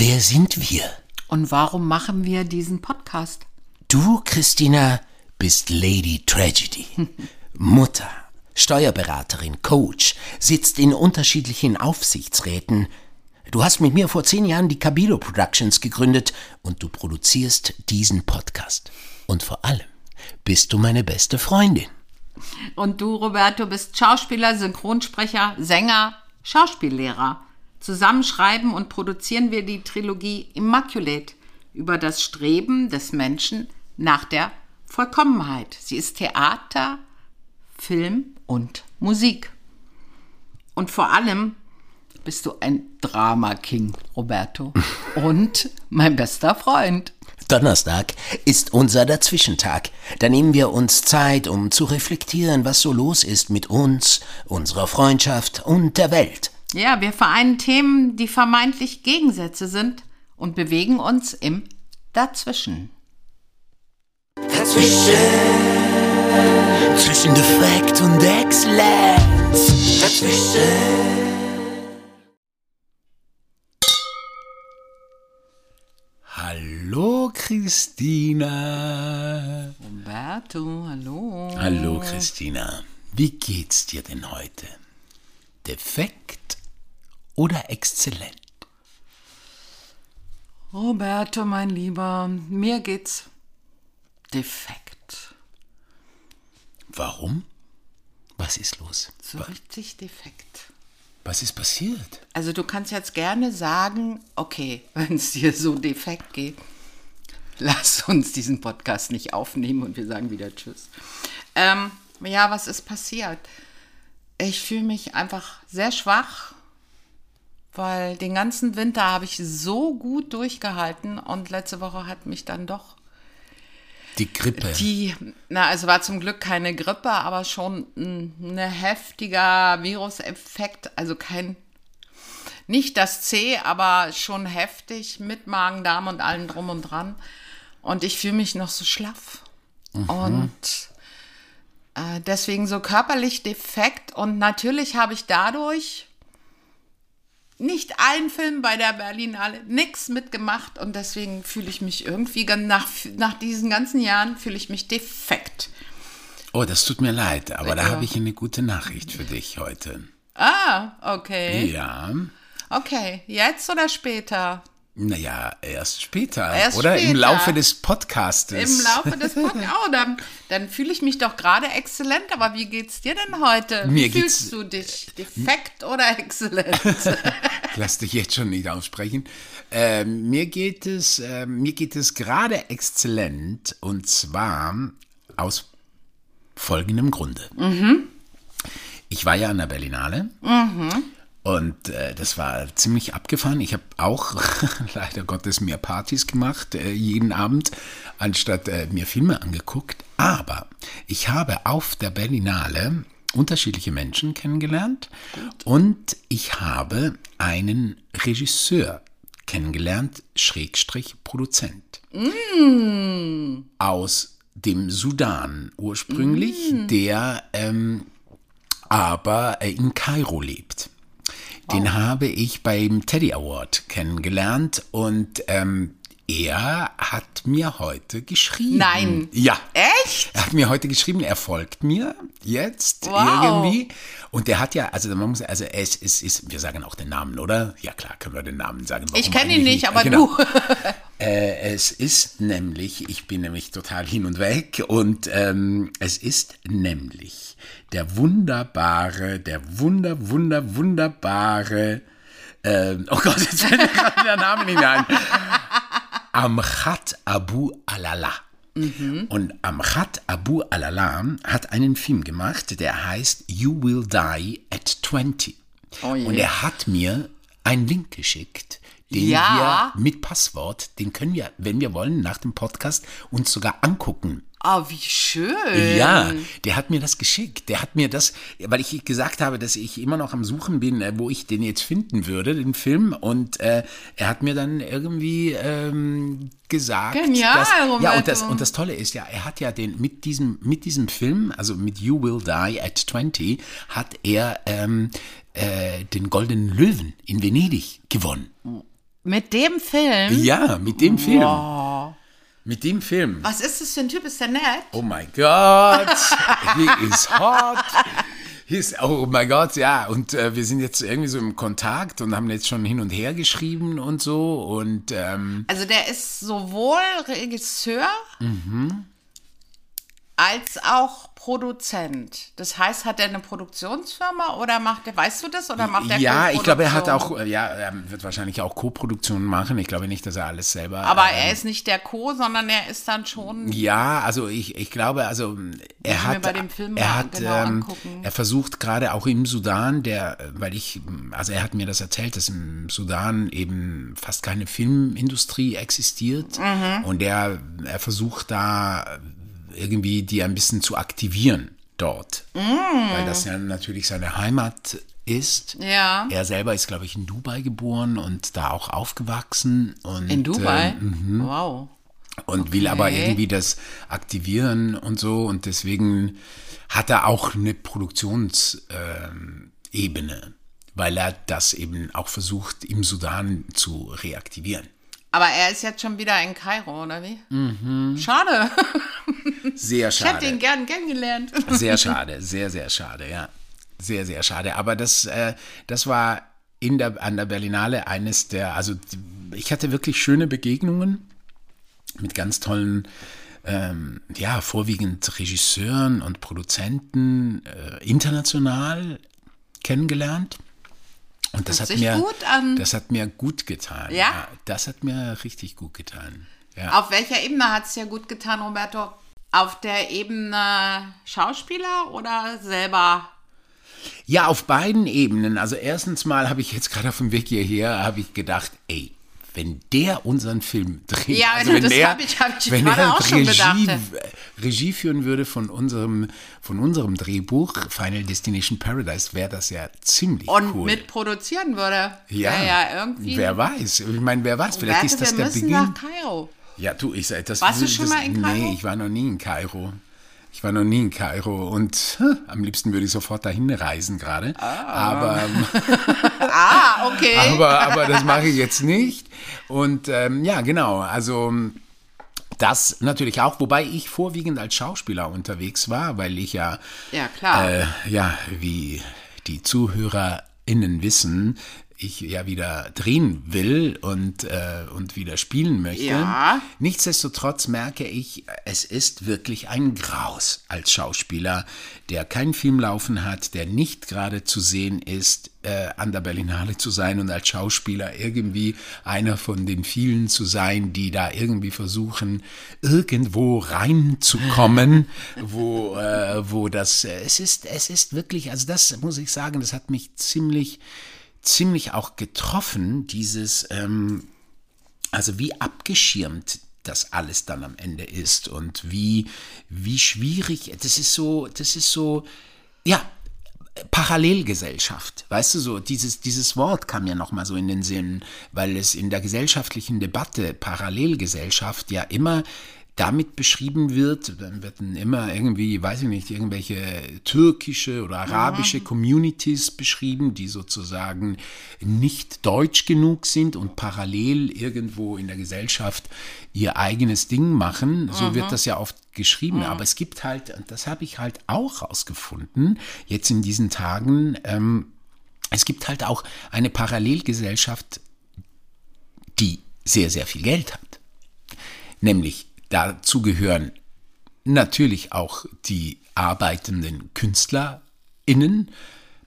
Wer sind wir? Und warum machen wir diesen Podcast? Du, Christina, bist Lady Tragedy. Mutter, Steuerberaterin, Coach, sitzt in unterschiedlichen Aufsichtsräten. Du hast mit mir vor zehn Jahren die Cabilo Productions gegründet und du produzierst diesen Podcast. Und vor allem bist du meine beste Freundin. Und du, Roberto, bist Schauspieler, Synchronsprecher, Sänger, Schauspiellehrer. Zusammen schreiben und produzieren wir die Trilogie Immaculate über das Streben des Menschen nach der Vollkommenheit. Sie ist Theater, Film und Musik. Und vor allem bist du ein Drama King, Roberto. Und mein bester Freund. Donnerstag ist unser Dazwischentag. Da nehmen wir uns Zeit, um zu reflektieren, was so los ist mit uns, unserer Freundschaft und der Welt. Ja, wir vereinen Themen, die vermeintlich Gegensätze sind und bewegen uns im Dazwischen. Dazwischen. Zwischen Defekt und Exzellenz. Dazwischen. Hallo Christina. Roberto, hallo. Hallo Christina. Wie geht's dir denn heute? Defekt oder exzellent? Roberto, mein Lieber, mir geht's defekt. Warum? Was ist los? So richtig defekt. Was ist passiert? Also du kannst jetzt gerne sagen, okay, wenn es dir so defekt geht, lass uns diesen Podcast nicht aufnehmen und wir sagen wieder Tschüss. Ähm, ja, was ist passiert? Ich fühle mich einfach sehr schwach, weil den ganzen Winter habe ich so gut durchgehalten und letzte Woche hat mich dann doch die Grippe. Die, na, also war zum Glück keine Grippe, aber schon ein ne heftiger Viruseffekt. Also kein, nicht das C, aber schon heftig mit Magen, Darm und allem drum und dran. Und ich fühle mich noch so schlaff. Mhm. Und äh, deswegen so körperlich defekt. Und natürlich habe ich dadurch nicht ein Film bei der Berlinale, nix mitgemacht und deswegen fühle ich mich irgendwie nach, nach diesen ganzen Jahren fühle ich mich defekt. Oh, das tut mir leid, aber ja. da habe ich eine gute Nachricht für dich heute. Ah, okay. Ja. Okay, jetzt oder später? Naja, erst später. Erst oder später. im Laufe des Podcastes. Im Laufe des Podcasts. Oh, dann, dann fühle ich mich doch gerade exzellent. Aber wie geht's dir denn heute? Mir wie fühlst du dich? Defekt oder exzellent? Lass dich jetzt schon nicht aussprechen. Äh, mir geht es, äh, mir geht es gerade exzellent und zwar aus folgendem Grunde. Mhm. Ich war ja an der Berlinale. Mhm. Und äh, das war ziemlich abgefahren. Ich habe auch leider Gottes mehr Partys gemacht, äh, jeden Abend, anstatt äh, mir Filme angeguckt. Aber ich habe auf der Berlinale unterschiedliche Menschen kennengelernt Gut. und ich habe einen Regisseur kennengelernt, Schrägstrich Produzent. Mm. Aus dem Sudan ursprünglich, mm. der ähm, aber äh, in Kairo lebt. Den habe ich beim Teddy Award kennengelernt und ähm, er hat mir heute geschrieben. Nein. Ja. Echt? Er hat mir heute geschrieben, er folgt mir jetzt wow. irgendwie. Und der hat ja, also man muss, also es ist, wir sagen auch den Namen, oder? Ja klar, können wir den Namen sagen. Warum ich kenne ihn nicht, aber genau. du. äh, es ist nämlich, ich bin nämlich total hin und weg und ähm, es ist nämlich der wunderbare, der wunder, wunder, wunderbare, äh, oh Gott, jetzt fällt mir gerade der Name nicht ein. Amchat Abu Alala. Mhm. Und Amchat Abu Alala hat einen Film gemacht, der heißt You Will Die at 20. Oh Und er hat mir einen Link geschickt, den Ja. wir mit Passwort, den können wir, wenn wir wollen, nach dem Podcast uns sogar angucken. Oh, wie schön. Ja, der hat mir das geschickt. Der hat mir das, weil ich gesagt habe, dass ich immer noch am Suchen bin, äh, wo ich den jetzt finden würde, den Film. Und äh, er hat mir dann irgendwie ähm, gesagt, Genial, dass, ja und das und das Tolle ist ja, er hat ja den mit diesem mit diesem Film, also mit You Will Die at 20, hat er ähm, äh, den Goldenen Löwen in Venedig gewonnen. Mit dem Film? Ja, mit dem Film. Mit dem Film. Was ist das für ein Typ? Ist der nett? Oh mein Gott, he is hot. He's, oh mein Gott, ja. Und äh, wir sind jetzt irgendwie so im Kontakt und haben jetzt schon hin und her geschrieben und so. Und ähm, Also der ist sowohl Regisseur als auch Produzent. Das heißt, hat er eine Produktionsfirma oder macht er, weißt du das, oder macht er ja, ich glaube, er hat auch, äh, ja, er wird wahrscheinlich auch Co-Produktionen machen. Ich glaube nicht, dass er alles selber. Aber ähm, er ist nicht der Co., sondern er ist dann schon. Ja, also ich, ich glaube, also er hat, bei dem Film er hat, genau ähm, er versucht gerade auch im Sudan, der, weil ich, also er hat mir das erzählt, dass im Sudan eben fast keine Filmindustrie existiert Mhm. und er, er versucht da irgendwie die ein bisschen zu aktivieren dort, Mm. weil das ja natürlich seine Heimat ist. Ja. Er selber ist, glaube ich, in Dubai geboren und da auch aufgewachsen. Und, In Dubai? ähm, Wow. und will aber Okay. irgendwie das aktivieren und so und deswegen hat er auch eine Produktionsebene, Ebene, weil er das eben auch versucht im Sudan zu reaktivieren. Aber er ist jetzt schon wieder in Kairo, oder wie? Schade. Sehr Ich hätte ihn schade. gern kennengelernt. Sehr schade, sehr, sehr schade, ja. Sehr, sehr schade. Aber das, äh, das war in der, an der Berlinale eines der, also ich hatte wirklich schöne Begegnungen mit ganz tollen, ähm, ja, vorwiegend Regisseuren und Produzenten äh, international kennengelernt. Und das hat sich mir, das hat mir gut getan. Ja? das hat mir richtig gut getan. Ja. Auf welcher Ebene hat es dir gut getan, Roberto? Auf der Ebene Schauspieler oder selber? Ja, auf beiden Ebenen. Also erstens mal habe ich jetzt gerade auf dem Weg hierher, habe ich gedacht, ey, wenn der unseren Film dreht, Ja, also wenn das der, hab ich- hab ich wenn gerade er auch schon Regie, gedacht. Regie führen würde von unserem, von unserem Drehbuch Final Destination Paradise, wäre das ja ziemlich Und cool. mitproduzieren würde. ja, ja irgendwie. wer weiß. Ich meine, wer weiß, vielleicht Roberto, ist das wir der müssen Beginn. nach Kairo. Ja, du, ich sag, das Warst du das, schon mal in Kairo? Nee, ich war noch nie in Kairo. Ich war noch nie in Kairo und hm, am liebsten würde ich sofort dahin reisen gerade. Aber Ah, okay. aber, aber das mache ich jetzt nicht. Und ähm, ja, genau, also das natürlich auch, wobei ich vorwiegend als Schauspieler unterwegs war, weil ich ja, Ja, klar. äh, ja, wie die ZuhörerInnen wissen, ich ja wieder drehen will und, äh, und wieder spielen möchte. Ja. Nichtsdestotrotz merke ich, es ist wirklich ein Graus als Schauspieler, der keinen Film laufen hat, der nicht gerade zu sehen ist, äh, an der Berlinale zu sein und als Schauspieler irgendwie einer von den vielen zu sein, die da irgendwie versuchen, irgendwo reinzukommen, wo, äh, wo das, äh, es ist, es ist wirklich, also das muss ich sagen, das hat mich ziemlich, ziemlich auch getroffen, dieses, ähm, also wie abgeschirmt das alles dann am Ende ist und wie, wie schwierig, das ist so, das ist so, ja, Parallelgesellschaft, weißt du so, dieses, dieses Wort kam mir nochmal so in den Sinn, weil es in der gesellschaftlichen Debatte Parallelgesellschaft ja immer damit beschrieben wird, dann werden immer irgendwie, weiß ich nicht, irgendwelche türkische oder arabische Communities beschrieben, die sozusagen nicht deutsch genug sind und parallel irgendwo in der Gesellschaft ihr eigenes Ding machen. So wird das ja oft geschrieben. Aber es gibt halt, und das habe ich halt auch rausgefunden, jetzt in diesen Tagen, ähm, es gibt halt auch eine Parallelgesellschaft, die sehr, sehr viel Geld hat. Nämlich dazu gehören natürlich auch die arbeitenden KünstlerInnen.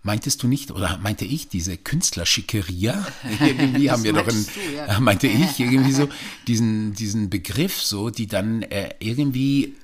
Meintest du nicht, oder meinte ich, diese Künstlerschickeria? Irgendwie haben wir doch einen, du, ja. meinte ich, irgendwie so, diesen, diesen Begriff so, die dann äh, irgendwie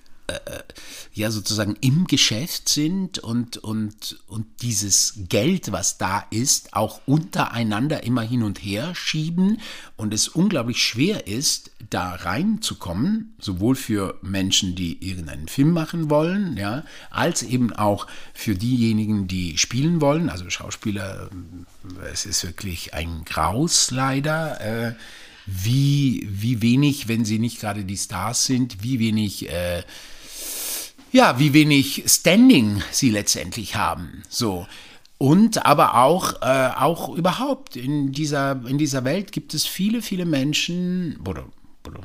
ja sozusagen im Geschäft sind und, und, und dieses Geld, was da ist, auch untereinander immer hin und her schieben und es unglaublich schwer ist, da reinzukommen, sowohl für Menschen, die irgendeinen Film machen wollen, ja, als eben auch für diejenigen, die spielen wollen, also Schauspieler, es ist wirklich ein Graus leider, äh, wie, wie wenig, wenn sie nicht gerade die Stars sind, wie wenig äh, ja, wie wenig Standing sie letztendlich haben. So. Und aber auch, äh, auch überhaupt in dieser, in dieser Welt gibt es viele, viele Menschen, oder, oder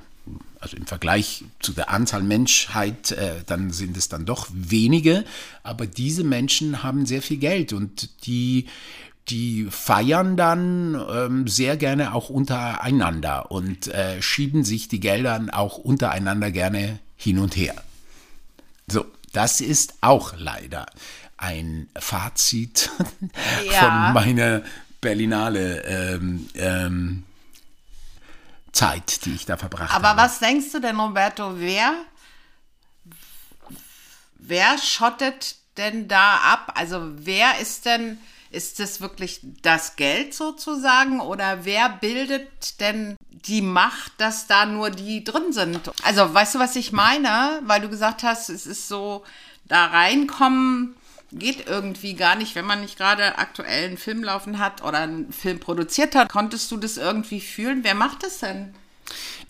also im Vergleich zu der Anzahl Menschheit, äh, dann sind es dann doch wenige, aber diese Menschen haben sehr viel Geld und die, die feiern dann ähm, sehr gerne auch untereinander und äh, schieben sich die Gelder auch untereinander gerne hin und her. So, das ist auch leider ein Fazit ja. von meiner Berlinale ähm, ähm, Zeit, die ich da verbracht Aber habe. Aber was denkst du denn, Roberto, wer, wer schottet denn da ab? Also wer ist denn, ist das wirklich das Geld sozusagen oder wer bildet denn die Macht, dass da nur die drin sind? Also weißt du, was ich meine? Weil du gesagt hast, es ist so, da reinkommen geht irgendwie gar nicht, wenn man nicht gerade aktuell einen Film laufen hat oder einen Film produziert hat. Konntest du das irgendwie fühlen? Wer macht das denn?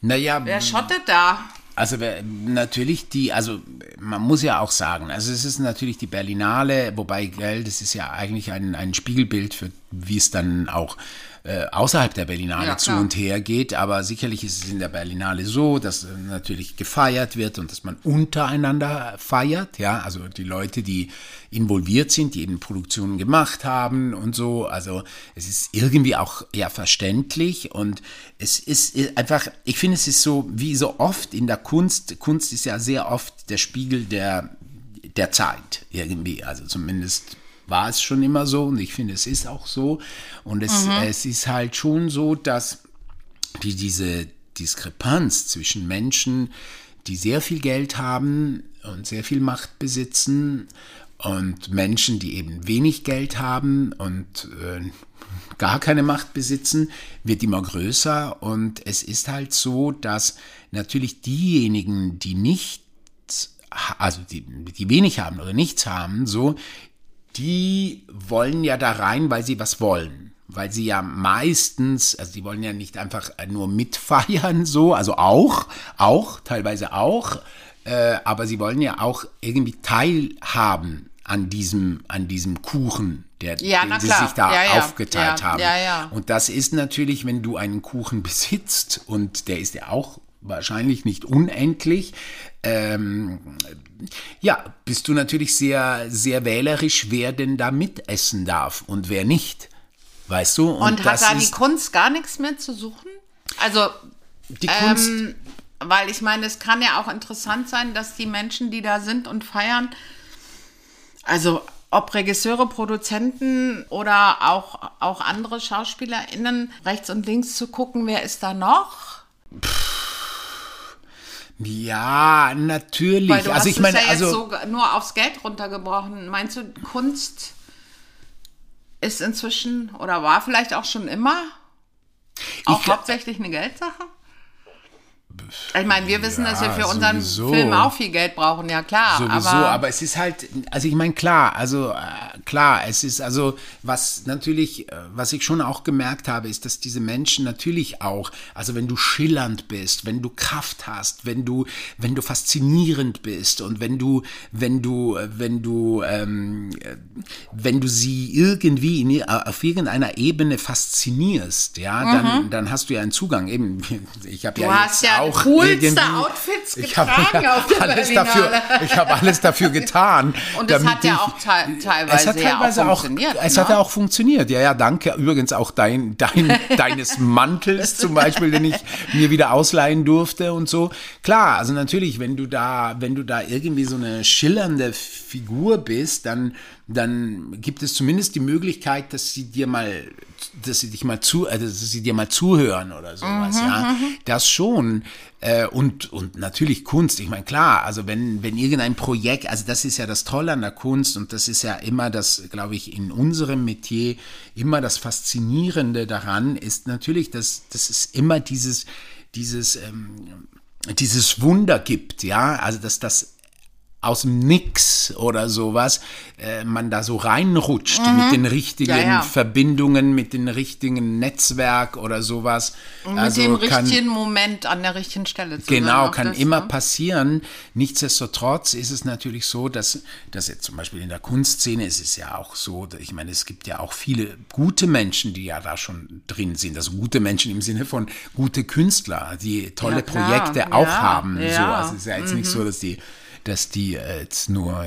Naja. Wer schottet da? Also natürlich die, also man muss ja auch sagen, also es ist natürlich die Berlinale, wobei, gell, das ist ja eigentlich ein, ein Spiegelbild für, wie es dann auch äh, außerhalb der Berlinale ja, zu und her geht. Aber sicherlich ist es in der Berlinale so, dass äh, natürlich gefeiert wird und dass man untereinander feiert. Ja, also die Leute, die involviert sind, die eben Produktionen gemacht haben und so. Also es ist irgendwie auch eher verständlich und es ist einfach, ich finde, es ist so wie so oft in der Kunst. Kunst ist ja sehr oft der Spiegel der der Zeit irgendwie, also zumindest war es schon immer so und ich finde, es ist auch so. Und es, mhm. es ist halt schon so, dass die, diese Diskrepanz zwischen Menschen, die sehr viel Geld haben und sehr viel Macht besitzen und Menschen, die eben wenig Geld haben und äh, gar keine Macht besitzen, wird immer größer. Und es ist halt so, dass natürlich diejenigen, die nichts, also die, die wenig haben oder nichts haben, so, die wollen ja da rein, weil sie was wollen. Weil sie ja meistens, also die wollen ja nicht einfach nur mitfeiern, so, also auch, auch, teilweise auch, äh, aber sie wollen ja auch irgendwie teilhaben an diesem, an diesem Kuchen, der, ja, den sie klar. sich da ja, ja. aufgeteilt haben. Ja, Und das ist natürlich, wenn du einen Kuchen besitzt, und der ist ja auch wahrscheinlich nicht unendlich, ähm, ja, bist du natürlich sehr, sehr wählerisch, wer denn da mitessen darf und wer nicht. Weißt du? Und, und hat da die Kunst gar nichts mehr zu suchen? Also, die Kunst. Ähm, weil ich meine, es kann ja auch interessant sein, dass die Menschen, die da sind und feiern, also ob Regisseure, Produzenten oder auch, auch andere SchauspielerInnen rechts und links zu gucken, wer ist da noch? Pff ja, natürlich. Weil du also ich meine, ja also so nur aufs Geld runtergebrochen. Meinst du, Kunst ist inzwischen oder war vielleicht auch schon immer auch ich, hauptsächlich eine Geldsache? Ich meine, wir wissen, ja, dass wir für unseren sowieso. Film auch viel Geld brauchen, ja klar. Sowieso, aber, aber es ist halt, also ich meine, klar, also äh, klar, es ist also, was natürlich, äh, was ich schon auch gemerkt habe, ist, dass diese Menschen natürlich auch, also wenn du schillernd bist, wenn du Kraft hast, wenn du, wenn du faszinierend bist und wenn du, wenn du, wenn du, ähm, wenn du sie irgendwie in, auf irgendeiner Ebene faszinierst, ja, mhm. dann, dann hast du ja einen Zugang. Eben, ich habe ja jetzt ja auch coolste Outfits getragen ich auf der alles dafür, Ich habe alles dafür getan. Und es hat ja auch te teilweise, es hat teilweise ja auch funktioniert. Auch, es ne? hat ja auch funktioniert. Ja, ja, danke. Übrigens auch dein, dein deines Mantels zum Beispiel, den ich mir wieder ausleihen durfte und so. Klar, also natürlich, wenn du da, wenn du da irgendwie so eine schillernde Figur bist, dann dann gibt es zumindest die Möglichkeit, dass sie dir mal, dass sie dich mal zu, also dass sie dir mal zuhören oder sowas, mhm, ja. Mhm. Das schon. Äh, und, und natürlich Kunst. Ich meine, klar, also wenn, wenn irgendein Projekt, also das ist ja das Tolle an der Kunst und das ist ja immer das, glaube ich, in unserem Metier immer das Faszinierende daran ist natürlich, dass, dass es immer dieses, dieses, ähm, dieses Wunder gibt, ja, also dass das aus dem Nix oder sowas, äh, man da so reinrutscht mit den richtigen Mhm. Ja, ja. Verbindungen, mit dem richtigen Netzwerk oder sowas. Und Also mit dem kann- richtigen Moment an der richtigen Stelle zu. Genau, kann das, immer ne? passieren. Nichtsdestotrotz ist es natürlich so, dass, dass jetzt zum Beispiel in der Kunstszene ist es ja auch so, ich meine, es gibt ja auch viele gute Menschen, die ja da schon drin sind. Also gute Menschen im Sinne von gute Künstler, die tolle Ja. Projekte auch haben. So. Mhm. also es ist ja jetzt nicht so, dass die, dass die jetzt nur,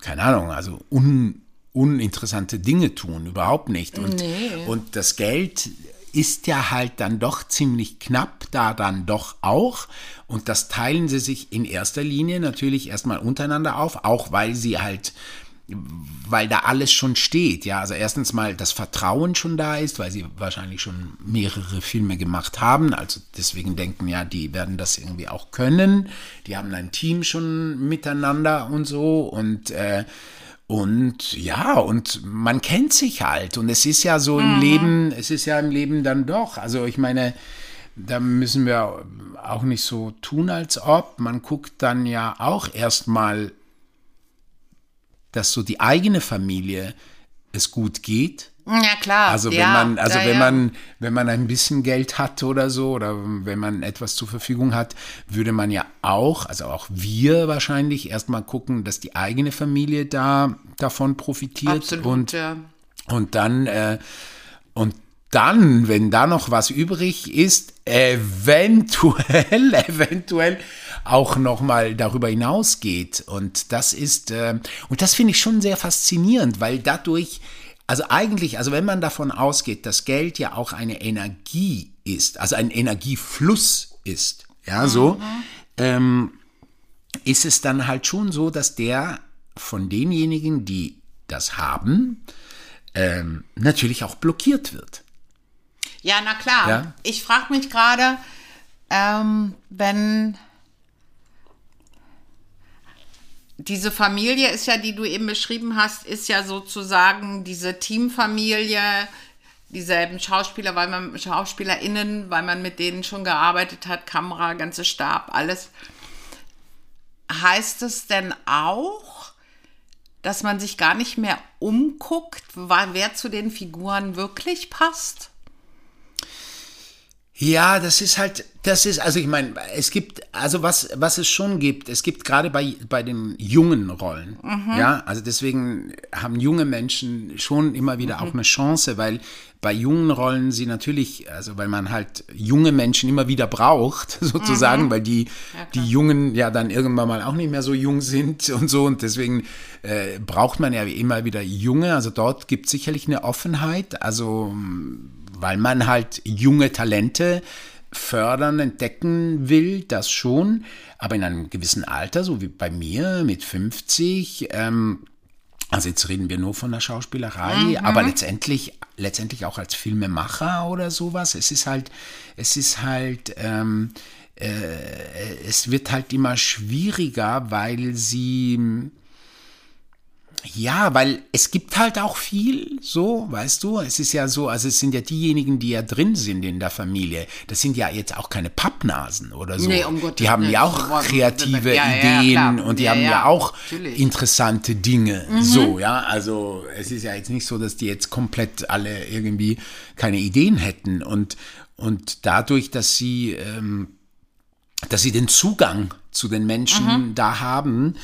keine Ahnung, also un, uninteressante Dinge tun, überhaupt nicht. Und, Nee. und das Geld ist ja halt dann doch ziemlich knapp, da dann doch auch. Und das teilen sie sich in erster Linie natürlich erstmal untereinander auf, auch weil sie halt, weil da alles schon steht. Ja, also erstens mal das Vertrauen schon da ist, weil sie wahrscheinlich schon mehrere Filme gemacht haben. Also deswegen denken ja, die werden das irgendwie auch können. Die haben ein Team schon miteinander und so und äh, und ja, und man kennt sich halt. Und es ist ja so im Leben, es ist ja im Leben dann doch. Also ich meine, da müssen wir auch nicht so tun, als ob. Man guckt dann ja auch erstmal, dass so die eigene Familie es gut geht. Ja, klar. Also wenn ja, man, also ja, wenn man, wenn man ein bisschen Geld hat oder so, oder wenn man etwas zur Verfügung hat, würde man ja auch, also auch wir wahrscheinlich erstmal gucken, dass die eigene Familie da davon profitiert Absolut, und ja. und dann, äh, und dann, wenn da noch was übrig ist, eventuell, eventuell auch noch mal darüber hinausgeht. Und das ist, äh, und das finde ich schon sehr faszinierend, weil dadurch, also eigentlich, also wenn man davon ausgeht, dass Geld ja auch eine Energie ist, also ein Energiefluss ist, ja, so, ähm, ist es dann halt schon so, dass der von denjenigen, die das haben, ähm, natürlich auch blockiert wird. Ja, na klar. Ja? Ich frage mich gerade, ähm, wenn diese Familie ist ja, die du eben beschrieben hast, ist ja sozusagen diese Teamfamilie, dieselben Schauspieler, weil man SchauspielerInnen, weil man mit denen schon gearbeitet hat, Kamera, ganze Stab, alles. Heißt es denn auch, dass man sich gar nicht mehr umguckt, wer zu den Figuren wirklich passt? Ja, das ist halt, das ist, also ich meine, es gibt, also was, was es schon gibt, es gibt gerade bei, bei den jungen Rollen, ja, also deswegen haben junge Menschen schon immer wieder auch eine Chance, weil bei jungen Rollen sie natürlich, also weil man halt junge Menschen immer wieder braucht, sozusagen, weil die, die Jungen ja dann irgendwann mal auch nicht mehr so jung sind und so. Und deswegen äh, braucht man ja immer wieder junge, also dort gibt es sicherlich eine Offenheit, also weil man halt junge Talente fördern, entdecken will, das schon, aber in einem gewissen Alter, so wie bei mir mit 50, ähm, also jetzt reden wir nur von der Schauspielerei, aber letztendlich, letztendlich auch als Filmemacher oder sowas. Es ist halt, es ist halt, ähm, äh, es wird halt immer schwieriger, weil sie ja, weil es gibt halt auch viel, so, weißt du, es ist ja so, also es sind ja diejenigen, die ja drin sind in der Familie, das sind ja jetzt auch keine Pappnasen oder so. Nee, um Gottes die haben ja auch kreative Ja, ja, ja, Ideen klar. und die Ja, haben ja, ja, auch natürlich. interessante Dinge, so, ja, also es ist ja jetzt nicht so, dass die jetzt komplett alle irgendwie keine Ideen hätten. Und, und dadurch, dass sie, ähm, dass sie den Zugang zu den Menschen da haben,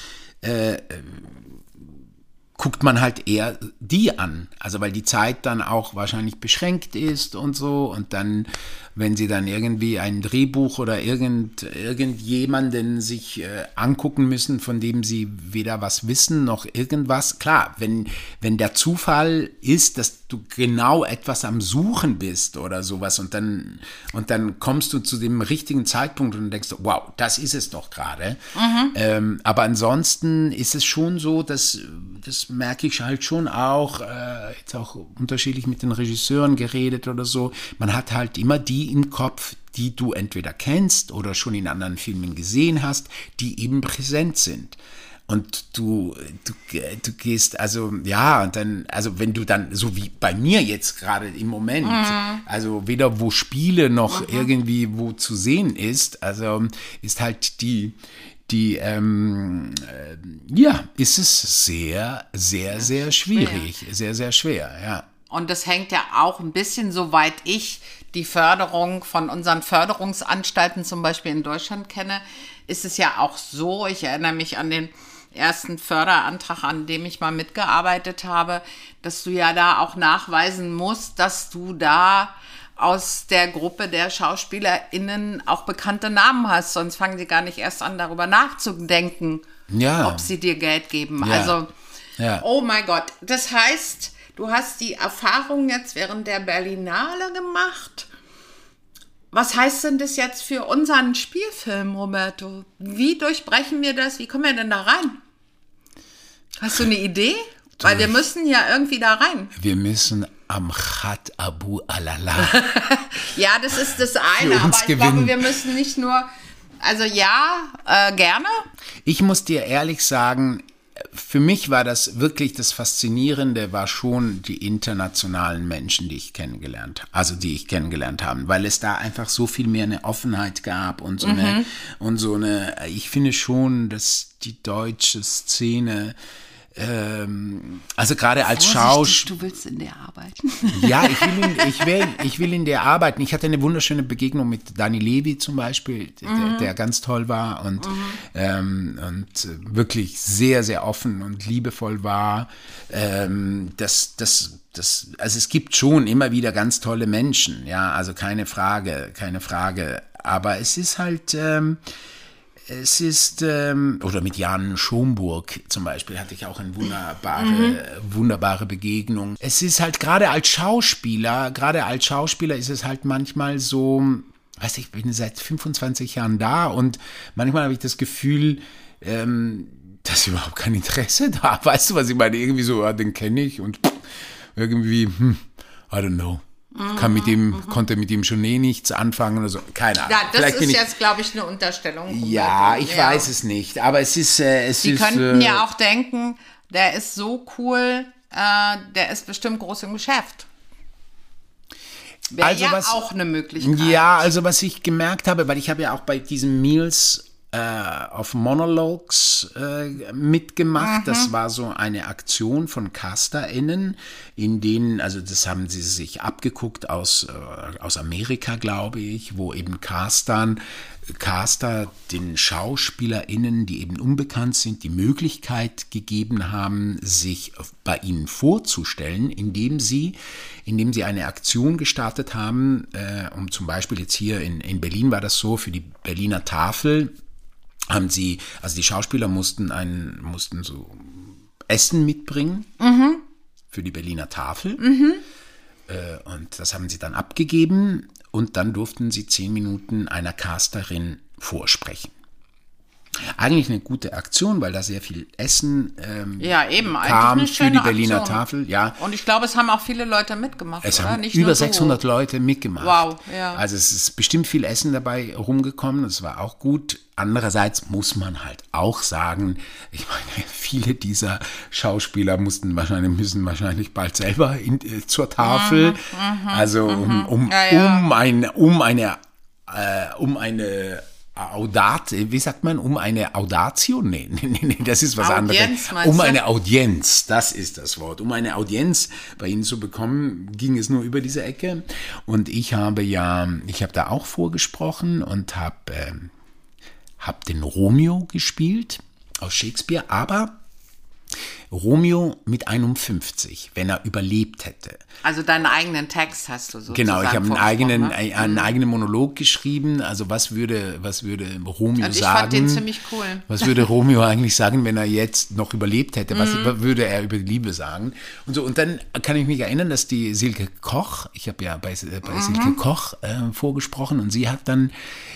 guckt man halt eher die an. Also weil die Zeit dann auch wahrscheinlich beschränkt ist und so. Und dann, wenn sie dann irgendwie ein Drehbuch oder irgend, irgendjemanden sich äh, angucken müssen, von dem sie weder was wissen noch irgendwas. Klar, wenn, wenn der Zufall ist, dass du genau etwas am Suchen bist oder sowas und dann, und dann kommst du zu dem richtigen Zeitpunkt und denkst, wow, das ist es doch gerade. Ähm, aber ansonsten ist es schon so, dass das merke ich halt schon auch, äh, jetzt auch unterschiedlich mit den Regisseuren geredet oder so. Man hat halt immer die im Kopf, die du entweder kennst oder schon in anderen Filmen gesehen hast, die eben präsent sind. Und du, du, du gehst, also ja, und dann, also wenn du dann, so wie bei mir jetzt gerade im Moment, also weder wo Spiele noch irgendwie wo zu sehen ist, also ist halt die, die, ähm, äh, ja, ist es sehr, sehr, sehr schwierig. Sehr, sehr schwer, ja. Und das hängt ja auch ein bisschen, soweit ich die Förderung von unseren Förderungsanstalten zum Beispiel in Deutschland kenne, ist es ja auch so, ich erinnere mich an den ersten Förderantrag, an dem ich mal mitgearbeitet habe, dass du ja da auch nachweisen musst, dass du da aus der Gruppe der SchauspielerInnen auch bekannte Namen hast, sonst fangen sie gar nicht erst an, darüber nachzudenken, Ja. ob sie dir Geld geben. Ja. Also, Ja. oh mein Gott. Das heißt, du hast die Erfahrung jetzt während der Berlinale gemacht. Was heißt denn das jetzt für unseren Spielfilm, Roberto? Wie durchbrechen wir das? Wie kommen wir denn da rein? Hast du eine Idee? Weil wir müssen ja irgendwie da rein. Wir müssen am Khat Abu Alala. Ja, das ist das eine, aber ich glaube, gewinnen. wir müssen nicht nur, also ja, äh, gerne. Ich muss dir ehrlich sagen, für mich war das wirklich das Faszinierende, war schon die internationalen Menschen, die ich kennengelernt, also die ich kennengelernt habe, weil es da einfach so viel mehr eine Offenheit gab und so eine und so eine. Ich finde schon, dass die deutsche Szene ähm, also gerade als Schauspieler. du willst in der arbeiten. Ja, ich will, in, ich, will, ich will in der arbeiten. Ich hatte eine wunderschöne Begegnung mit Dani Levi zum Beispiel, der, der ganz toll war und, ähm, und äh, wirklich sehr, sehr offen und liebevoll war. Ähm, das, das, das, also es gibt schon immer wieder ganz tolle Menschen, ja, also keine Frage, keine Frage. Aber es ist halt, ähm, es ist, ähm, oder mit Jan Schomburg zum Beispiel hatte ich auch eine wunderbare, wunderbare Begegnung. Es ist halt gerade als Schauspieler, gerade als Schauspieler ist es halt manchmal so, weiß ich, ich bin seit 25 Jahren da und manchmal habe ich das Gefühl, ähm, dass überhaupt kein Interesse da. Weißt du, was ich meine? Irgendwie so, ja, den kenne ich und irgendwie, hm, I don't know. Kann mit dem, konnte mit ihm schon eh nichts anfangen oder so. Keine Ahnung. Ja, das Vielleicht ist jetzt, glaube ich, eine Unterstellung. Ja, ich weiß es nicht, aber es ist, äh, es Die ist. könnten äh, ja auch denken, der ist so cool, äh, der ist bestimmt groß im Geschäft. Wäre Also ja was- auch eine Möglichkeit. Ja, also was ich gemerkt habe, weil ich habe ja auch bei diesen Meals äh, auf Monologues äh, mitgemacht. Das war so eine Aktion von CasterInnen, in denen, also das haben sie sich abgeguckt aus, äh, aus Amerika, glaube ich, wo eben Castern, Caster den SchauspielerInnen, die eben unbekannt sind, die Möglichkeit gegeben haben, sich bei ihnen vorzustellen, indem sie, indem sie eine Aktion gestartet haben, äh, um zum Beispiel jetzt hier in, in Berlin war das so, für die Berliner Tafel haben sie, also die Schauspieler mussten ein, mussten so Essen mitbringen für die Berliner Tafel. Äh, und das haben sie dann abgegeben und dann durften sie zehn Minuten einer Casterin vorsprechen. Eigentlich eine gute Aktion, weil da sehr viel Essen ähm, Ja, eben. Kam für die Berliner Aktion. Tafel. Ja, Und ich glaube, es haben auch viele Leute mitgemacht, es oder? haben Nicht über nur du. 600 Leute mitgemacht. Wow, ja. Also es ist bestimmt viel Essen dabei rumgekommen, das war auch gut. Andererseits muss man halt auch sagen, ich meine, viele dieser Schauspieler mussten wahrscheinlich, müssen wahrscheinlich bald selber in, äh, zur Tafel. also um, um, Mhm, Ja, ja. um, ein, um eine, äh, um eine Audat, wie sagt man, um eine Audatio? Nee, nee, nee, das ist was Audienz, anderes. Um eine Audienz, das ist das Wort. Um eine Audienz bei Ihnen zu bekommen, ging es nur über diese Ecke. Und ich habe ja, ich habe da auch vorgesprochen und habe ähm, hab den Romeo gespielt aus Shakespeare, aber Romeo mit 51, wenn er überlebt hätte. Also deinen eigenen Text hast du so. Genau, ich habe einen eigenen, Ne? ein- einen eigenen Monolog geschrieben. Also was würde, was würde Romeo Und ich sagen? fand den ziemlich cool. Was würde Romeo eigentlich sagen, wenn er jetzt noch überlebt hätte? Was Mhm. würde er über die Liebe sagen? Und so. Und dann kann ich mich erinnern, dass die Silke Koch, ich habe ja bei, äh, bei Mhm. Silke Koch äh, vorgesprochen und sie hat dann,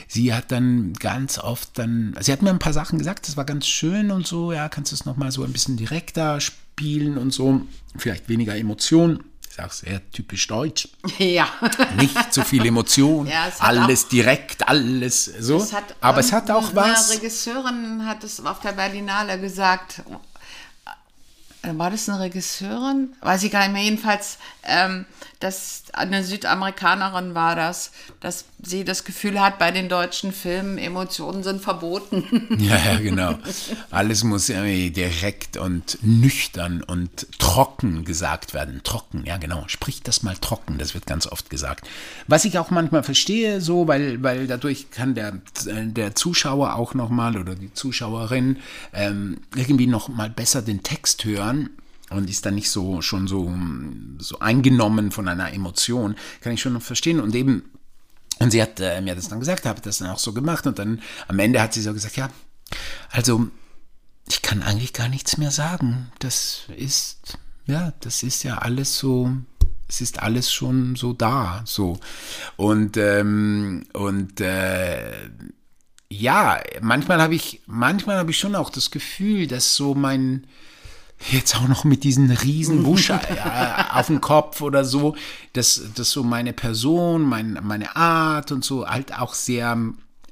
sie hat dann ganz oft dann, sie hat mir ein paar Sachen gesagt, das war ganz schön und so, ja, kannst du es nochmal so ein bisschen direkter spielen und so, vielleicht weniger Emotion. Ich sage sehr typisch deutsch. Ja. Nicht zu viel Emotion, Ja, alles direkt, alles so. Es hat Aber es hat auch was. Eine Regisseurin hat es auf der Berlinale gesagt. Äh, War das eine Regisseurin? Weiß ich gar nicht mehr. Jedenfalls, ähm, dass eine Südamerikanerin war das, dass sie das Gefühl hat, bei den deutschen Filmen Emotionen sind verboten. Ja, ja, genau. Alles muss irgendwie direkt und nüchtern und trocken gesagt werden. Trocken, ja genau. Sprich das mal trocken, das wird ganz oft gesagt. Was ich auch manchmal verstehe, so, weil, weil dadurch kann der, der Zuschauer auch nochmal oder die Zuschauerin ähm, irgendwie nochmal besser den Text hören und ist dann nicht so schon so, so eingenommen von einer Emotion, kann ich schon verstehen. Und eben, und sie hat äh, mir das dann gesagt, habe das dann auch so gemacht und dann am Ende hat sie so gesagt, ja, also ich kann eigentlich gar nichts mehr sagen. Das ist, ja, das ist ja alles so, es ist alles schon so da, so. Und, ähm, und, äh, ja, manchmal habe ich, manchmal habe ich schon auch das Gefühl, dass so mein, jetzt auch noch mit diesen riesen Busch äh, auf dem Kopf oder so, dass, dass so meine Person, mein, meine Art und so halt auch sehr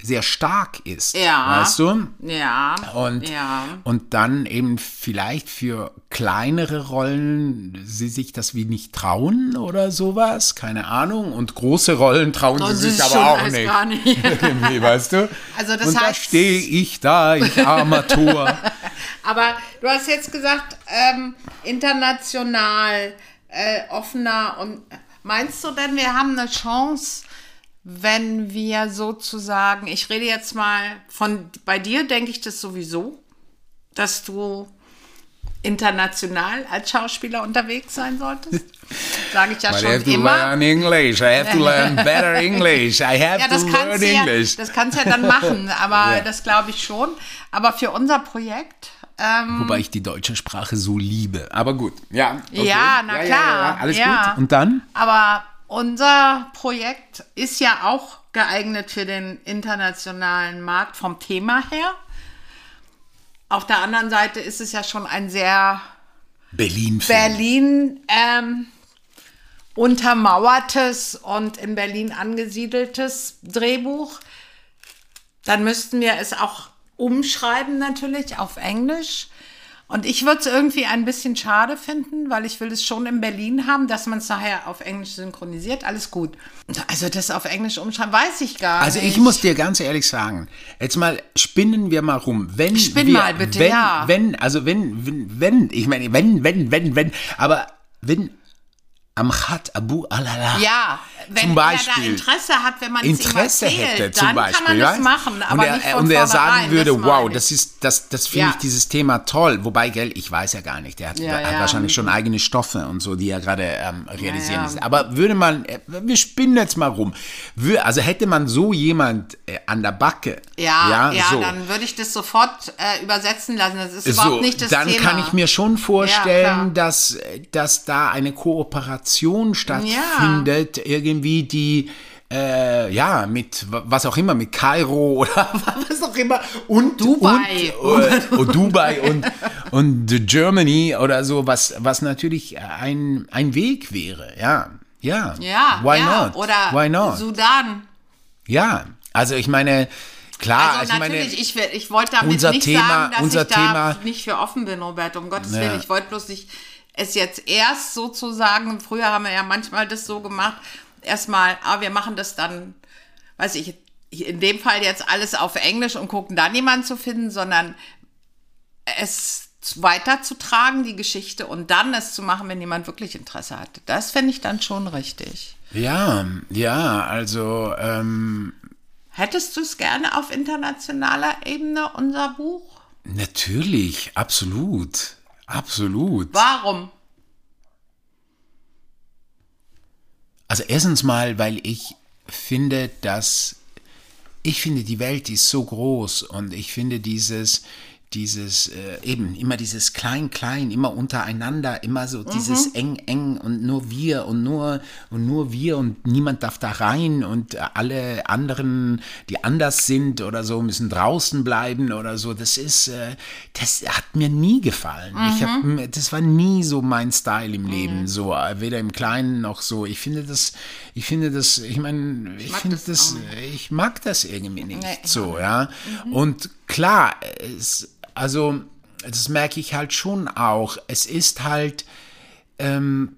sehr stark ist, Ja. weißt du? Ja. Und, ja. und dann eben vielleicht für kleinere Rollen sie sich das wie nicht trauen oder sowas, keine Ahnung. Und große Rollen trauen Und sie das sich aber auch nicht. gar nicht. Irgendwie, weißt du? Also das und da heißt- stehe ich da, ich armer Tor. Aber du hast jetzt gesagt, ähm, international, äh, offener und meinst du denn, wir haben eine Chance, wenn wir sozusagen, ich rede jetzt mal von, bei dir denke ich das sowieso, dass du international als Schauspieler unterwegs sein solltest? Sage ich ja But I schon have to immer. learn English. I have to learn better English. I have Ja, das to kannst learn du ja, English. das kannst du ja dann machen, aber Ja. das glaube ich schon. Aber für unser Projekt, ähm, Wobei ich die deutsche Sprache so liebe. Aber gut, ja. okay. Ja, na klar, alles ja. gut. Und dann? Aber unser Projekt ist ja auch geeignet für den internationalen Markt vom Thema her. Auf der anderen Seite ist es ja schon ein sehr Berlin. Berlin ähm, untermauertes und in Berlin angesiedeltes Drehbuch. Dann müssten wir es auch umschreiben natürlich auf Englisch. Und ich würde es irgendwie ein bisschen schade finden, weil ich will es schon in Berlin haben, dass man es nachher auf Englisch synchronisiert. Alles gut. Also das auf Englisch umschreiben, weiß ich gar Also nicht. ich muss dir ganz ehrlich sagen, jetzt mal spinnen wir mal rum. Wenn Spinn wir, mal bitte, wenn, ja. Wenn, also wenn, wenn, wenn, ich meine, wenn, wenn, wenn, wenn, aber wenn Amchat Abu Alala Ja, wenn zum er Beispiel da Interesse hat, wenn man Interesse erzählt, hätte dann zum Beispiel, kann man das machen, aber und er, nicht von und er sagen würde, das wow, das ist das, das finde Ja. ich dieses Thema toll. Wobei, gell, ich weiß ja gar nicht, der hat, Ja, hat ja. wahrscheinlich schon eigene Stoffe und so, die er gerade ähm, realisieren Ja, ist. Aber würde man, äh, wir spinnen jetzt mal rum, also hätte man so jemand äh, an der Backe, Ja, ja, so. dann würde ich das sofort äh, übersetzen lassen. Das ist überhaupt so, nicht das dann Thema. kann ich mir schon vorstellen, dass, dass da eine Kooperation stattfindet, irgendwie die äh, ja, mit wa- was auch immer, mit Kairo oder was auch immer und Dubai. und, äh, und Dubai und, und Germany oder so, was, was natürlich ein, ein Weg wäre, ja. Ja, ja, why ja. not? Oder why not? Sudan. Ja, also ich meine, klar, Also ich meine, ich, will- ich wollte damit unser nicht Thema- sagen, dass unser ich da Thema- nicht für offen bin, Roberto, um Gottes Ja. Willen. Ich wollte bloß nicht es jetzt erst sozusagen, früher haben wir ja manchmal das so gemacht, erstmal, ah, wir machen das dann, weiß ich, in dem Fall jetzt alles auf Englisch und gucken dann jemanden zu finden, sondern es weiterzutragen, die Geschichte, und dann es zu machen, wenn jemand wirklich Interesse hat. Das fände ich dann schon richtig. ja, ja, also ähm, Hättest du es gerne auf internationaler Ebene, unser Buch? natürlich, absolut, absolut. Warum? Also erstens mal, weil ich finde, dass ich finde, die Welt ist so groß und ich finde dieses dieses äh, eben immer dieses klein klein immer untereinander immer so dieses eng eng und nur wir und nur und nur wir und niemand darf da rein und alle anderen die anders sind oder so müssen draußen bleiben oder so. Das ist äh, das hat mir nie gefallen. Ich habe das war nie so mein Style im Leben so äh, weder im kleinen noch so. Ich finde das ich finde das ich meine ich mag finde das das ich mag das irgendwie nicht Nee, ich so, ja. Und klar, es, also das merke ich halt schon auch. Es ist halt, ähm,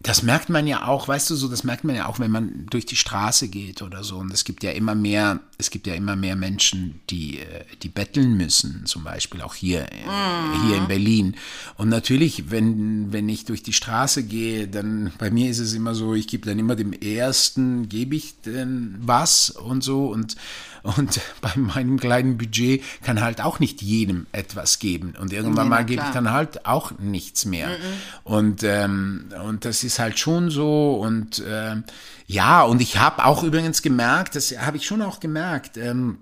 das merkt man ja auch, weißt du so, das merkt man ja auch, wenn man durch die Straße geht oder so. Und es gibt ja immer mehr, es gibt ja immer mehr Menschen, die, äh, die betteln müssen, zum Beispiel auch hier, mhm. hier in Berlin. Und natürlich, wenn, wenn ich durch die Straße gehe, dann bei mir ist es immer so, ich gebe dann immer dem ersten, gebe ich denn was und so und und bei meinem kleinen Budget kann halt auch nicht jedem etwas geben. Und irgendwann nee, mal gebe ich dann halt auch nichts mehr. Mm -mm. Und, ähm, und das ist halt schon so. Und äh, ja, und ich habe auch übrigens gemerkt, das habe ich schon auch gemerkt, ähm,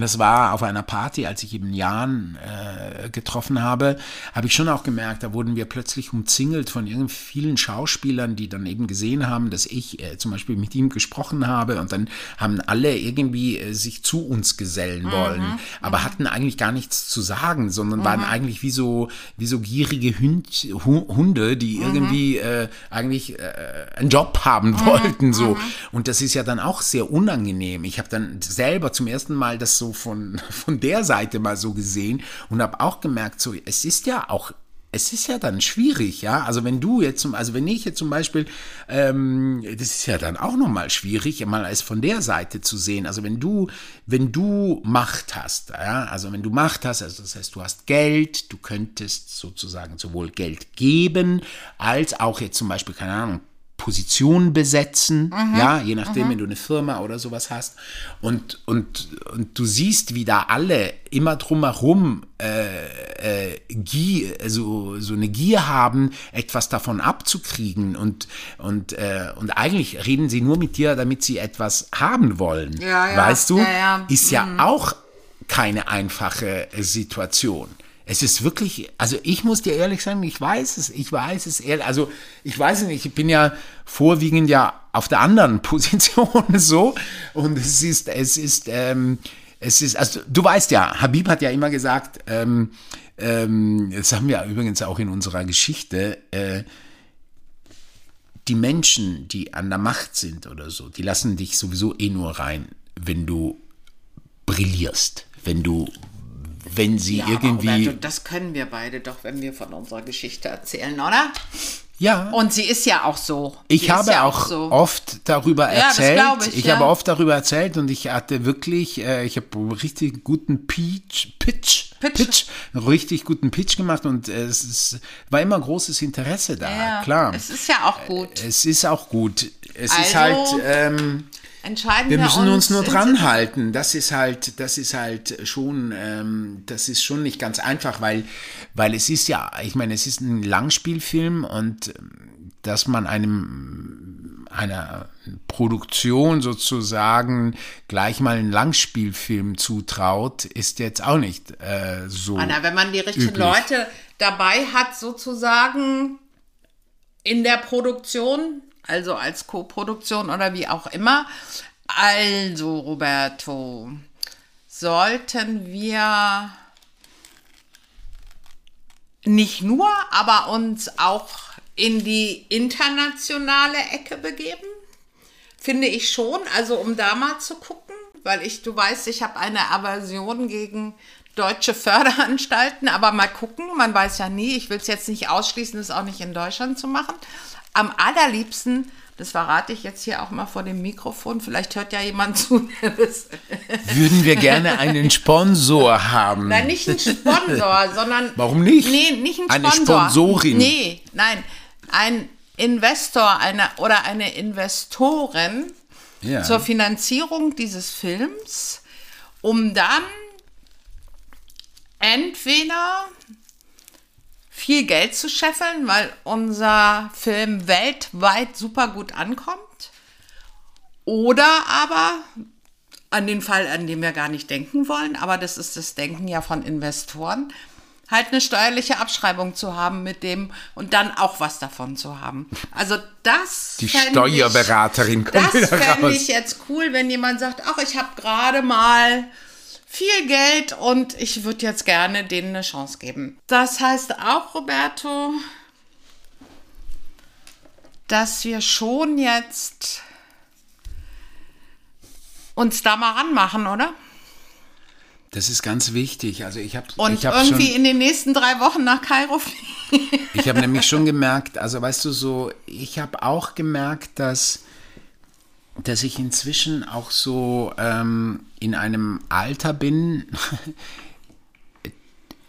das war auf einer Party, als ich eben Jan äh, getroffen habe, habe ich schon auch gemerkt, da wurden wir plötzlich umzingelt von irgendwie vielen Schauspielern, die dann eben gesehen haben, dass ich äh, zum Beispiel mit ihm gesprochen habe und dann haben alle irgendwie äh, sich zu uns gesellen mhm, wollen, mhm. aber hatten eigentlich gar nichts zu sagen, sondern mhm. waren eigentlich wie so, wie so gierige Hund, Hunde, die mhm. irgendwie äh, eigentlich äh, einen Job haben mhm, wollten, so. Mhm. Und das ist ja dann auch sehr unangenehm. Ich habe dann selber zum ersten Mal das so von, von der Seite mal so gesehen und habe auch gemerkt, so, es ist ja auch es ist ja dann schwierig, ja. Also wenn du jetzt zum, also wenn ich jetzt zum Beispiel, ähm, das ist ja dann auch nochmal schwierig, mal als von der Seite zu sehen. Also wenn du, wenn du Macht hast, ja, also wenn du Macht hast, also das heißt, du hast Geld, du könntest sozusagen sowohl Geld geben, als auch jetzt zum Beispiel, keine Ahnung, Position besetzen, mhm. ja, je nachdem, mhm. wenn du eine Firma oder sowas hast. Und, und, und du siehst, wie da alle immer drumherum äh, äh, Gier, also, so eine Gier haben, etwas davon abzukriegen. Und, und, äh, und eigentlich reden sie nur mit dir, damit sie etwas haben wollen. Ja, ja. Weißt du? Ja, Ist ja mhm. auch keine einfache Situation. Es ist wirklich, also ich muss dir ehrlich sagen, ich weiß es, ich weiß es ehrlich, also ich weiß nicht, ich bin ja vorwiegend ja auf der anderen Position so und es ist, es ist, ähm, es ist, also du weißt ja, Habib hat ja immer gesagt, ähm, ähm, das haben wir übrigens auch in unserer Geschichte, äh, die Menschen, die an der Macht sind oder so, die lassen dich sowieso eh nur rein, wenn du brillierst, wenn du wenn sie ja, irgendwie. Roberto, das können wir beide doch, wenn wir von unserer Geschichte erzählen, oder? Ja. Und sie ist ja auch so. Ich sie habe ja auch, so. oft darüber erzählt. Ja, ich, ich ja. habe oft darüber erzählt und ich hatte wirklich, äh, ich habe richtig guten Pitch, Pitch, Pitch, Pitch, richtig guten Pitch gemacht und es ist, war immer großes Interesse da, ja, klar. Es ist ja auch gut. Es ist auch gut. Es also, ist halt. Ähm, entscheiden wir müssen wir uns, uns nur dran halten. Das ist halt, das ist halt schon, ähm, das ist schon nicht ganz einfach, weil, weil es ist ja, ich meine, es ist ein Langspielfilm und ähm, dass man einem einer Produktion sozusagen gleich mal einen Langspielfilm zutraut, ist jetzt auch nicht äh, so. Anna, wenn man die richtigen üblich. Leute dabei hat, sozusagen in der Produktion, also als Co-Produktion oder wie auch immer. Also, Roberto, sollten wir nicht nur, aber uns auch in die internationale Ecke begeben? Finde ich schon, also um da mal zu gucken, weil ich, du weißt, ich habe eine Aversion gegen deutsche Förderanstalten, aber mal gucken, man weiß ja nie, ich will es jetzt nicht ausschließen, das auch nicht in Deutschland zu machen am allerliebsten, das verrate ich jetzt hier auch mal vor dem Mikrofon, vielleicht hört ja jemand zu. Würden wir gerne einen Sponsor haben. Nein, nicht einen Sponsor, sondern. Warum nicht? Nee, nicht einen eine Sponsor. Eine Sponsorin. Nee, nein. Ein Investor eine, oder eine Investorin ja. zur Finanzierung dieses Films, um dann entweder viel Geld zu scheffeln, weil unser Film weltweit super gut ankommt. Oder aber an den Fall, an dem wir gar nicht denken wollen, aber das ist das Denken ja von Investoren, halt eine steuerliche Abschreibung zu haben mit dem und dann auch was davon zu haben. Also das die Steuerberaterin ich, kommt Das fände ich jetzt cool, wenn jemand sagt, ach, ich habe gerade mal viel Geld und ich würde jetzt gerne denen eine Chance geben. Das heißt auch, Roberto, dass wir schon jetzt uns da mal ranmachen, oder? Das ist ganz wichtig. Also ich habe und ich hab irgendwie in den nächsten drei Wochen nach Kairo fliegen. Ich habe nämlich schon gemerkt, also weißt du so, ich habe auch gemerkt, dass, dass ich inzwischen auch so ähm, in einem Alter bin,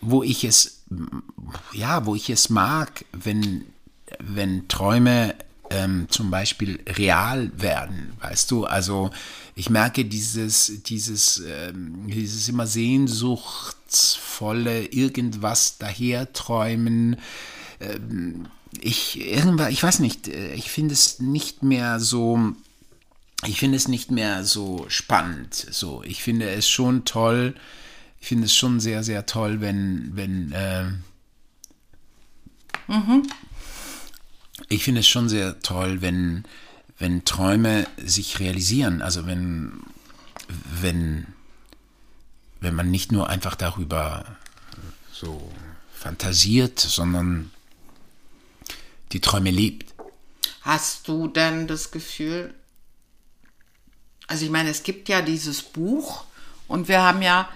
wo ich es, ja, wo ich es mag, wenn, wenn Träume ähm, zum Beispiel real werden, weißt du? Also ich merke dieses, dieses, ähm, dieses immer sehnsuchtsvolle irgendwas daherträumen. Ähm, ich irgendwann, ich weiß nicht, äh, ich finde es nicht mehr so. Ich finde es nicht mehr so spannend. So, ich finde es schon toll. Ich finde es schon sehr, sehr toll, wenn, wenn äh, mhm ich finde es schon sehr toll, wenn, wenn Träume sich realisieren. Also wenn, wenn, wenn man nicht nur einfach darüber so fantasiert, sondern die Träume lebt. Hast du denn das Gefühl, also ich meine, es gibt ja dieses Buch und wir haben ja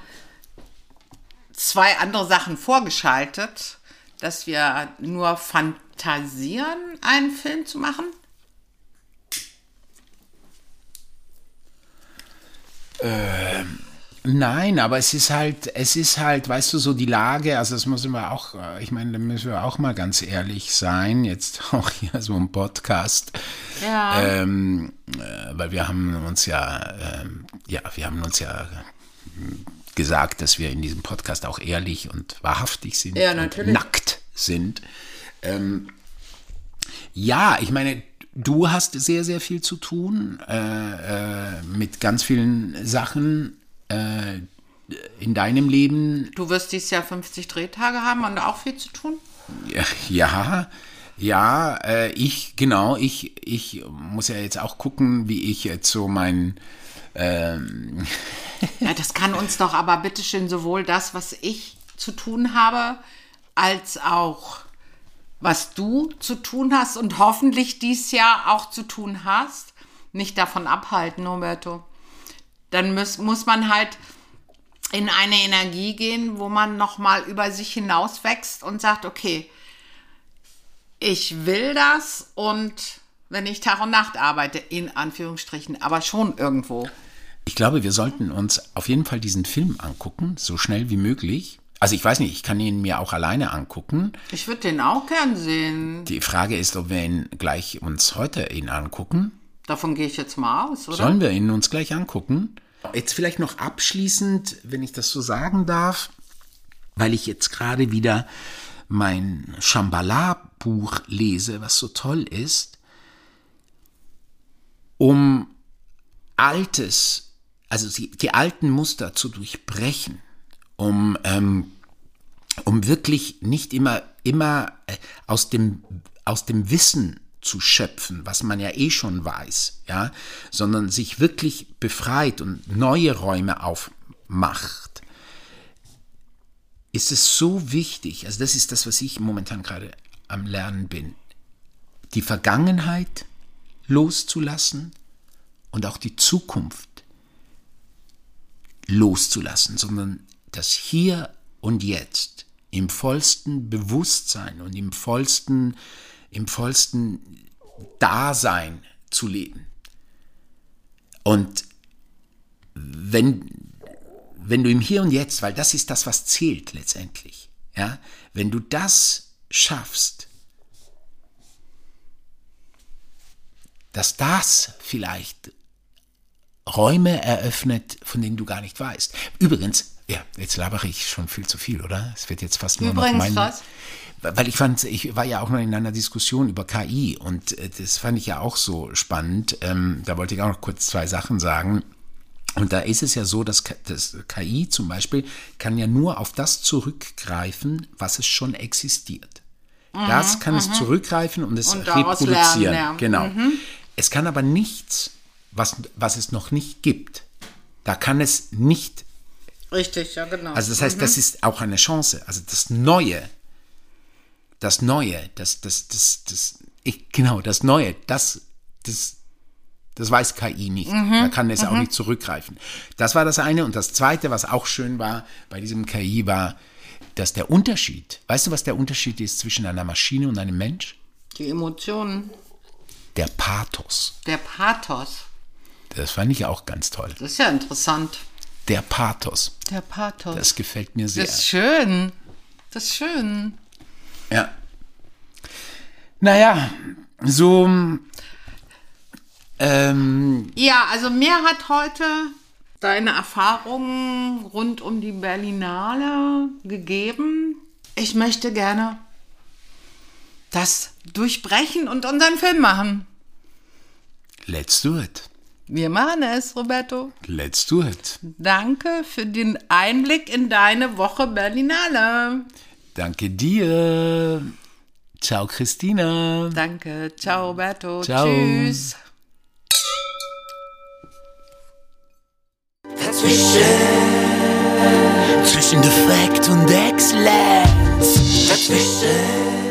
zwei andere Sachen vorgeschaltet, dass wir nur fantasieren einen Film zu machen? Ähm, nein, aber es ist halt, es ist halt, weißt du, so die Lage, also das müssen wir auch, ich meine, da müssen wir auch mal ganz ehrlich sein, jetzt auch hier so ein Podcast. Ja. Ähm, äh, weil wir haben uns ja, ähm, ja, wir haben uns ja gesagt, dass wir in diesem Podcast auch ehrlich und wahrhaftig sind ja, und nackt sind. Ähm, ja, ich meine, du hast sehr, sehr viel zu tun äh, äh, mit ganz vielen Sachen äh, in deinem Leben. Du wirst dieses Jahr 50 Drehtage haben und auch viel zu tun? Ja, ja, äh, ich, genau, ich, ich muss ja jetzt auch gucken, wie ich jetzt so mein. Ähm ja, das kann uns doch aber bitteschön sowohl das, was ich zu tun habe, als auch was du zu tun hast und hoffentlich dies Jahr auch zu tun hast, nicht davon abhalten, Roberto. Dann muss, muss man halt in eine Energie gehen, wo man nochmal über sich hinaus wächst und sagt, okay, ich will das und wenn ich Tag und Nacht arbeite, in Anführungsstrichen, aber schon irgendwo. Ich glaube, wir sollten uns auf jeden Fall diesen Film angucken, so schnell wie möglich. Also ich weiß nicht, ich kann ihn mir auch alleine angucken. Ich würde den auch gern sehen. Die Frage ist, ob wir ihn gleich uns heute ihn angucken. Davon gehe ich jetzt mal aus, oder? Sollen wir ihn uns gleich angucken? Jetzt vielleicht noch abschließend, wenn ich das so sagen darf, weil ich jetzt gerade wieder mein Shambhala-Buch lese, was so toll ist, um Altes, also die, die alten Muster zu durchbrechen um, ähm, um wirklich nicht immer, immer äh, aus dem, aus dem Wissen zu schöpfen, was man ja eh schon weiß, ja, sondern sich wirklich befreit und neue Räume aufmacht, ist es so wichtig, also das ist das, was ich momentan gerade am Lernen bin, die Vergangenheit loszulassen und auch die Zukunft loszulassen, sondern das Hier und Jetzt im vollsten Bewusstsein und im vollsten, im vollsten Dasein zu leben. Und wenn, wenn du im Hier und Jetzt, weil das ist das, was zählt letztendlich, ja, wenn du das schaffst, dass das vielleicht Räume eröffnet, von denen du gar nicht weißt. Übrigens, ja, jetzt labere ich schon viel zu viel, oder? Es wird jetzt fast nur Übrigens noch mein. Was? Weil ich fand, ich war ja auch noch in einer Diskussion über KI und äh, das fand ich ja auch so spannend. Ähm, da wollte ich auch noch kurz zwei Sachen sagen. Und da ist es ja so, dass das KI zum Beispiel kann ja nur auf das zurückgreifen, was es schon existiert. Mhm, das kann es mhm. zurückgreifen und es und reproduzieren. Lernen, ja. Genau. Mhm. Es kann aber nichts, was, was es noch nicht gibt. Da kann es nicht Richtig, ja, genau. Also das heißt, mhm. das ist auch eine Chance. Also das Neue, das Neue, das, das, das, das, ich, genau, das Neue, das, das, das weiß KI nicht. Mhm. Da kann es mhm. auch nicht zurückgreifen. Das war das eine. Und das zweite, was auch schön war bei diesem KI, war, dass der Unterschied, weißt du, was der Unterschied ist zwischen einer Maschine und einem Mensch? Die Emotionen, Der Pathos. der Pathos. Das fand ich auch ganz toll. Das ist ja interessant. Der Pathos. Der Pathos. Das gefällt mir sehr. Das ist schön. Das ist schön. Ja. Naja, so. Ähm, Ja, also mir hat heute deine Erfahrungen rund um die Berlinale gegeben. Ich möchte gerne das durchbrechen und unseren Film machen. let's do it. Wir machen es, Roberto. Let's do it. Danke für den Einblick in deine Woche Berlinale. Danke dir. Ciao, Christina. Danke. Ciao, Roberto. Ciao. Tschüss. Zwischen Defekt und Exzellenz. Dazwischen.